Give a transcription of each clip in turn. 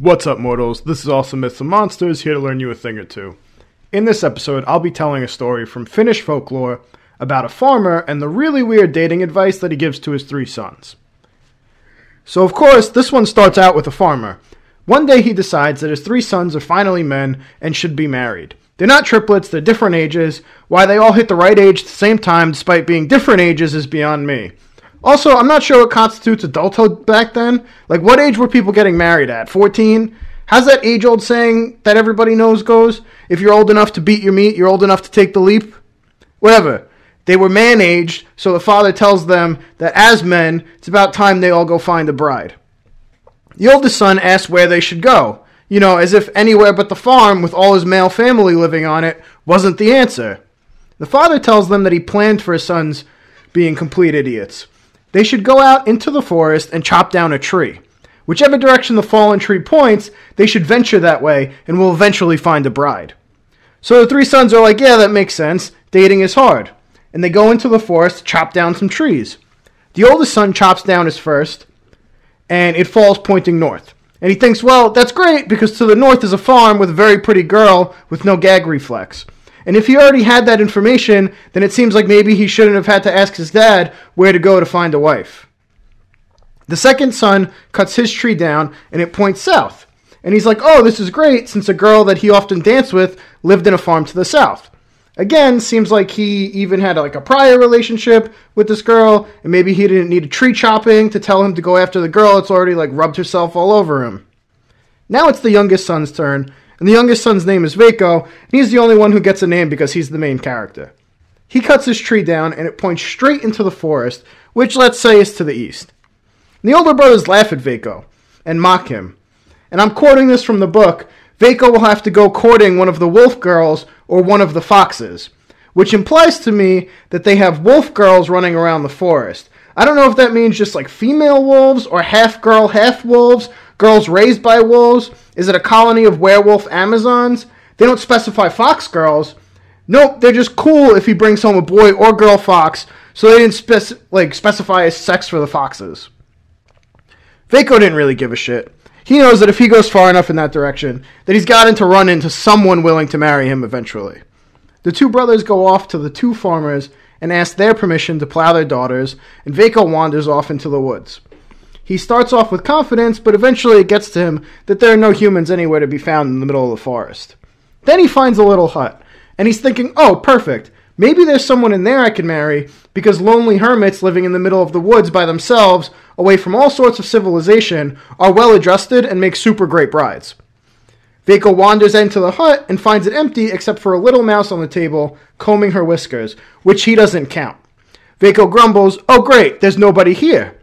What's up, mortals? This is Awesome Myths and Monsters, here to learn you a thing or two. In this episode, I'll be telling a story from Finnish folklore about a farmer and the really weird dating advice that he gives to his three sons. So, of course, this one starts out with a farmer. One day he decides that his three sons are finally men and should be married. They're not triplets, they're different ages. Why they all hit the right age at the same time despite being different ages is beyond me. Also, I'm not sure what constitutes adulthood back then. Like, what age were people getting married at? 14? How's that age old saying that everybody knows goes? If you're old enough to beat your meat, you're old enough to take the leap? Whatever. They were man aged, so the father tells them that as men, it's about time they all go find a bride. The oldest son asks where they should go, you know, as if anywhere but the farm with all his male family living on it wasn't the answer. The father tells them that he planned for his sons being complete idiots. They should go out into the forest and chop down a tree. Whichever direction the fallen tree points, they should venture that way and will eventually find a bride. So the three sons are like, yeah, that makes sense. Dating is hard. And they go into the forest to chop down some trees. The oldest son chops down his first, and it falls pointing north. And he thinks, well, that's great because to the north is a farm with a very pretty girl with no gag reflex. And if he already had that information, then it seems like maybe he shouldn't have had to ask his dad where to go to find a wife. The second son cuts his tree down and it points south. And he's like, oh, this is great since a girl that he often danced with lived in a farm to the south. Again, seems like he even had like a prior relationship with this girl, and maybe he didn't need a tree chopping to tell him to go after the girl that's already like rubbed herself all over him. Now it's the youngest son's turn, and the youngest son's name is Veikko, and he's the only one who gets a name because he's the main character. He cuts his tree down, and it points straight into the forest, which let's say is to the east. And the older brothers laugh at Veikko and mock him. And I'm quoting this from the book. Veikko will have to go courting one of the wolf girls or one of the foxes, which implies to me that they have wolf girls running around the forest. I don't know if that means just like female wolves or half girl, half wolves, girls raised by wolves? Is it a colony of werewolf Amazons? They don't specify fox girls. Nope, they're just cool if he brings home a boy or girl fox, so they didn't spec- like specify a sex for the foxes. Veikko didn't really give a shit. He knows that if he goes far enough in that direction, that he's gotten to run into someone willing to marry him eventually. The two brothers go off to the two farmers and ask their permission to plow their daughters, and Veikko wanders off into the woods. He starts off with confidence, but eventually it gets to him that there are no humans anywhere to be found in the middle of the forest. Then he finds a little hut, and he's thinking, oh, perfect. Maybe there's someone in there I can marry, because lonely hermits living in the middle of the woods by themselves, away from all sorts of civilization, are well adjusted and make super great brides. Veikko wanders into the hut and finds it empty except for a little mouse on the table combing her whiskers, which he doesn't count. Veikko grumbles, Oh great, there's nobody here.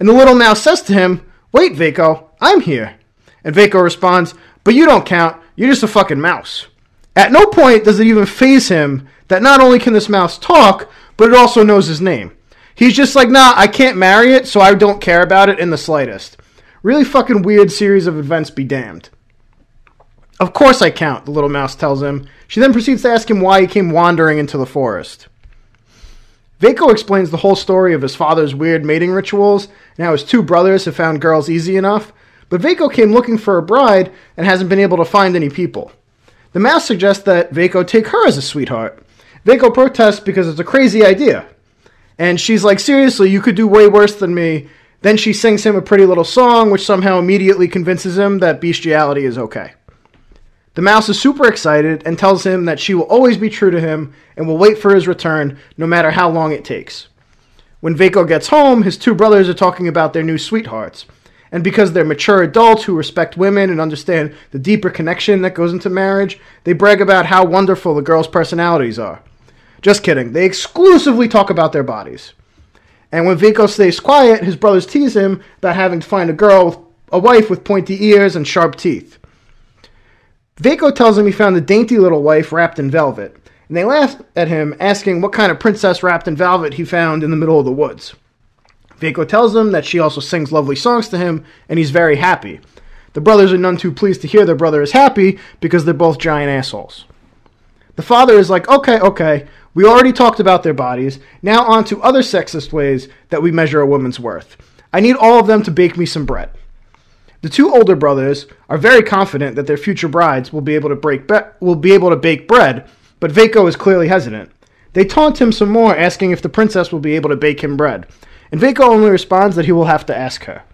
And the little mouse says to him, Wait, Veikko, I'm here. And Veikko responds, But you don't count, you're just a fucking mouse. At no point does it even phase him that not only can this mouse talk, but it also knows his name. He's just like, nah, I can't marry it, so I don't care about it in the slightest. Really fucking weird series of events be damned. Of course I count, the little mouse tells him. She then proceeds to ask him why he came wandering into the forest. Veikko explains the whole story of his father's weird mating rituals and how his two brothers have found girls easy enough, but Veikko came looking for a bride and hasn't been able to find any people. The mouse suggests that Veikko take her as a sweetheart. Veikko protests because it's a crazy idea. And she's like, seriously, you could do way worse than me. Then she sings him a pretty little song, which somehow immediately convinces him that bestiality is okay. The mouse is super excited and tells him that she will always be true to him and will wait for his return no matter how long it takes. When Veikko gets home, his two brothers are talking about their new sweethearts. And because they're mature adults who respect women and understand the deeper connection that goes into marriage, they brag about how wonderful the girls' personalities are. Just kidding. They exclusively talk about their bodies. And when Veikko stays quiet, his brothers tease him about having to find a girl a wife with pointy ears and sharp teeth. Veikko tells him he found a dainty little wife wrapped in velvet, and they laugh at him, asking what kind of princess wrapped in velvet he found in the middle of the woods. Veikko tells them that she also sings lovely songs to him, and he's very happy. The brothers are none too pleased to hear their brother is happy because they're both giant assholes. The father is like, okay, okay, we already talked about their bodies, now on to other sexist ways that we measure a woman's worth. I need all of them to bake me some bread. The two older brothers are very confident that their future brides will be able to break be- will be able to bake bread, but Veikko is clearly hesitant. They taunt him some more, asking if the princess will be able to bake him bread, and Veikko only responds that he will have to ask her.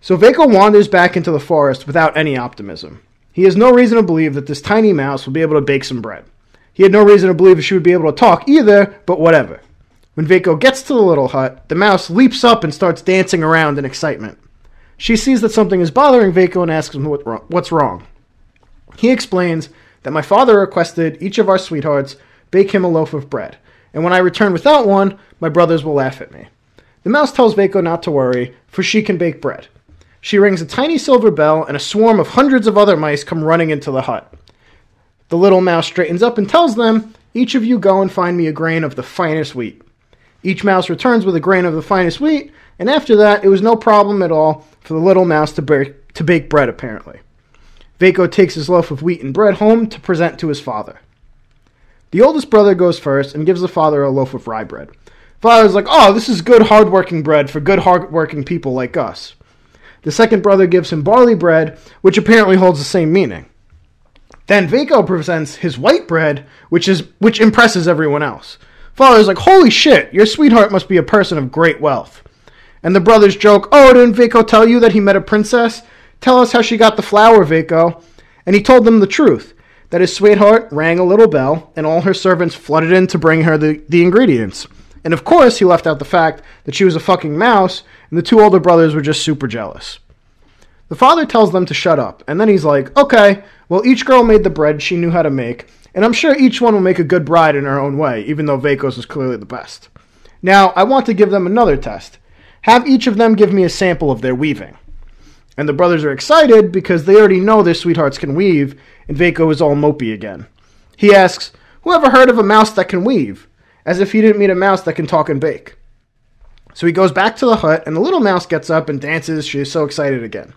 So Veikko wanders back into the forest without any optimism. He has no reason to believe that this tiny mouse will be able to bake some bread. He had no reason to believe she would be able to talk either, but whatever. When Veikko gets to the little hut, the mouse leaps up and starts dancing around in excitement. She sees that something is bothering Veikko and asks him what, what's wrong. He explains that my father requested each of our sweethearts bake him a loaf of bread, and when I return without one, my brothers will laugh at me. The mouse tells Veikko not to worry, for she can bake bread. She rings a tiny silver bell, and a swarm of hundreds of other mice come running into the hut. The little mouse straightens up and tells them, Each of you go and find me a grain of the finest wheat. Each mouse returns with a grain of the finest wheat, and after that, it was no problem at all for the little mouse to, bake, to bake bread, apparently. Veikko takes his loaf of wheat and bread home to present to his father. The oldest brother goes first and gives the father a loaf of rye bread. Father's like, oh, this is good, hard-working bread for good, hard-working people like us. The second brother gives him barley bread, which apparently holds the same meaning. Then Veikko presents his white bread, which is which impresses everyone else. Father's like, holy shit, your sweetheart must be a person of great wealth. And the brothers joke, Oh, didn't Veikko tell you that he met a princess? Tell us how she got the flour, Veikko. And he told them the truth that his sweetheart rang a little bell, and all her servants flooded in to bring her the, the ingredients. And of course, he left out the fact that she was a fucking mouse, and the two older brothers were just super jealous. The father tells them to shut up, and then he's like, Okay, well, each girl made the bread she knew how to make, and I'm sure each one will make a good bride in her own way, even though Veikko's is clearly the best. Now, I want to give them another test. Have each of them give me a sample of their weaving. And the brothers are excited because they already know their sweethearts can weave, and Veikko is all mopey again. He asks, Who ever heard of a mouse that can weave? As if he didn't meet a mouse that can talk and bake. So he goes back to the hut, and the little mouse gets up and dances. She is so excited again.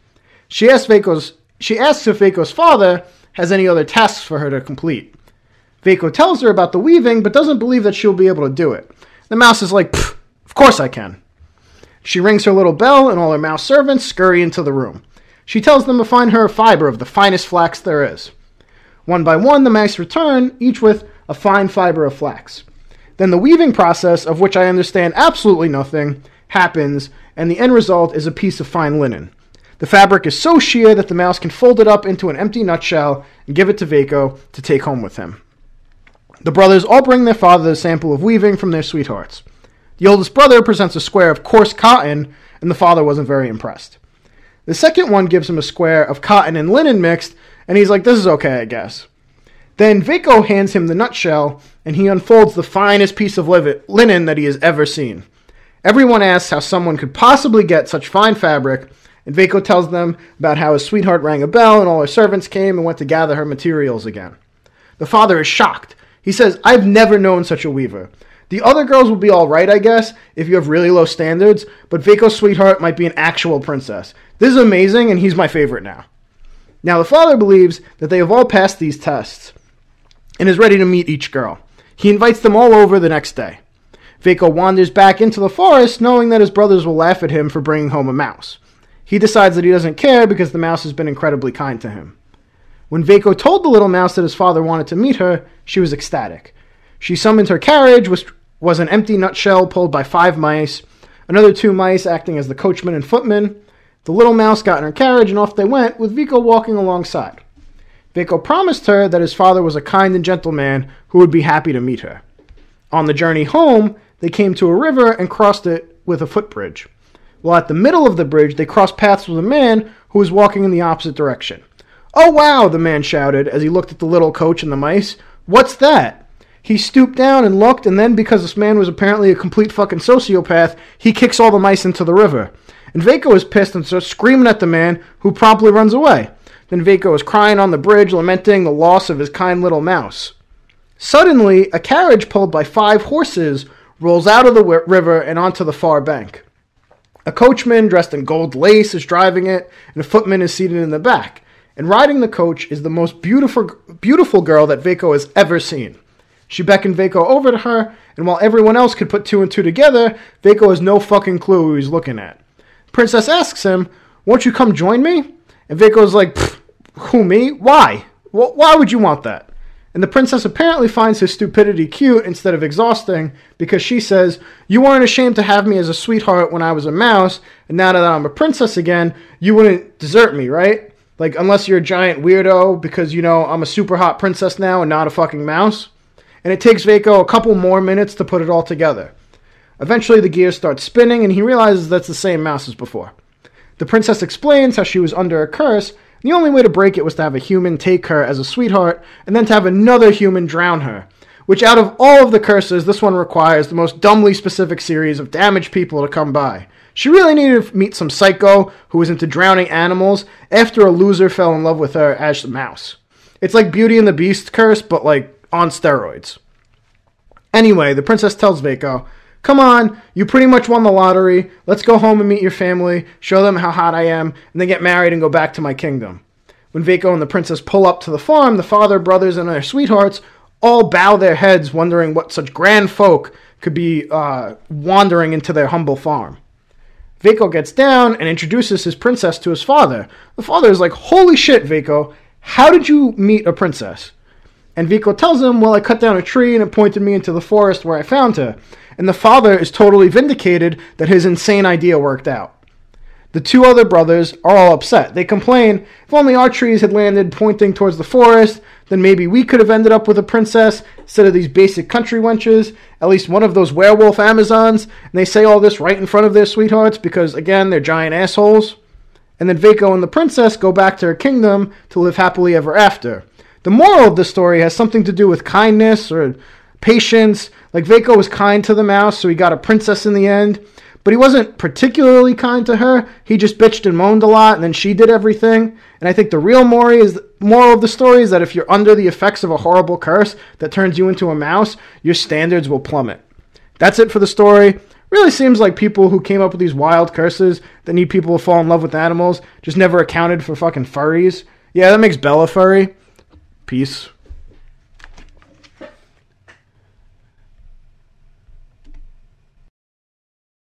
She asks Veikko's she asks if Veikko's father has any other tasks for her to complete. Veikko tells her about the weaving, but doesn't believe that she'll be able to do it. The mouse is like, Of course I can. She rings her little bell, and all her mouse servants scurry into the room. She tells them to find her a fiber of the finest flax there is. One by one, the mice return, each with a fine fiber of flax. Then the weaving process, of which I understand absolutely nothing, happens, and the end result is a piece of fine linen. The fabric is so sheer that the mouse can fold it up into an empty nutshell and give it to Veikko to take home with him. The brothers all bring their father a sample of weaving from their sweethearts. The oldest brother presents a square of coarse cotton, and the father wasn't very impressed. The second one gives him a square of cotton and linen mixed, and he's like, This is okay, I guess. Then Veikko hands him the nutshell, and he unfolds the finest piece of linen that he has ever seen. Everyone asks how someone could possibly get such fine fabric, and Veikko tells them about how his sweetheart rang a bell and all her servants came and went to gather her materials again. The father is shocked. He says, I've never known such a weaver. The other girls will be all right, I guess, if you have really low standards, but Veikko's sweetheart might be an actual princess. This is amazing, and he's my favorite now. Now, the father believes that they have all passed these tests and is ready to meet each girl. He invites them all over the next day. Veikko wanders back into the forest, knowing that his brothers will laugh at him for bringing home a mouse. He decides that he doesn't care because the mouse has been incredibly kind to him. When Veikko told the little mouse that his father wanted to meet her, she was ecstatic. She summoned her carriage, was an empty nutshell pulled by five mice, another two mice acting as the coachman and footman. The little mouse got in her carriage and off they went, with Veikko walking alongside. Veikko promised her that his father was a kind and gentle man who would be happy to meet her. On the journey home, they came to a river and crossed it with a footbridge. While at the middle of the bridge, they crossed paths with a man who was walking in the opposite direction. Oh wow, the man shouted as he looked at the little coach and the mice. What's that? He stooped down and looked, and then, because this man was apparently a complete fucking sociopath, he kicks all the mice into the river. And Veikko is pissed and starts screaming at the man, who promptly runs away. Then Veikko is crying on the bridge, lamenting the loss of his kind little mouse. Suddenly, a carriage pulled by five horses rolls out of the river and onto the far bank. A coachman dressed in gold lace is driving it, and a footman is seated in the back. And riding the coach is the most beautiful, beautiful girl that Veikko has ever seen. She beckoned Veikko over to her, and while everyone else could put two and two together, Veikko has no fucking clue who he's looking at. Princess asks him, Won't you come join me? And Veikko's like, Who, me? Why? Why would you want that? And the princess apparently finds his stupidity cute instead of exhausting because she says, You weren't ashamed to have me as a sweetheart when I was a mouse, and now that I'm a princess again, you wouldn't desert me, right? Like, unless you're a giant weirdo because, you know, I'm a super hot princess now and not a fucking mouse. And it takes Veikko a couple more minutes to put it all together. Eventually, the gears start spinning, and he realizes that's the same mouse as before. The princess explains how she was under a curse and the only way to break it was to have a human take her as a sweetheart, and then to have another human drown her. Which, out of all of the curses, this one requires the most dumbly specific series of damaged people to come by. She really needed to meet some psycho who was into drowning animals after a loser fell in love with her as a mouse. It's like Beauty and the Beast curse, but like on steroids. Anyway, the princess tells Veikko, Come on, you pretty much won the lottery. Let's go home and meet your family, show them how hot I am, and then get married and go back to my kingdom. When Veikko and the princess pull up to the farm, the father, brothers, and their sweethearts all bow their heads, wondering what such grand folk could be uh, wandering into their humble farm. Veikko gets down and introduces his princess to his father. The father is like, Holy shit, Veikko, how did you meet a princess? And Veikko tells him, Well, I cut down a tree and it pointed me into the forest where I found her and the father is totally vindicated that his insane idea worked out. The two other brothers are all upset. They complain, if only our trees had landed pointing towards the forest, then maybe we could have ended up with a princess instead of these basic country wenches, at least one of those werewolf Amazons. And they say all this right in front of their sweethearts because, again, they're giant assholes. And then Veikko and the princess go back to her kingdom to live happily ever after. The moral of the story has something to do with kindness or patience. Like Veikko was kind to the mouse, so he got a princess in the end. But he wasn't particularly kind to her. He just bitched and moaned a lot, and then she did everything. And I think the real moral is moral of the story is that if you're under the effects of a horrible curse that turns you into a mouse, your standards will plummet. That's it for the story. Really seems like people who came up with these wild curses that need people to fall in love with animals just never accounted for fucking furries. Yeah, that makes Bella furry. Peace.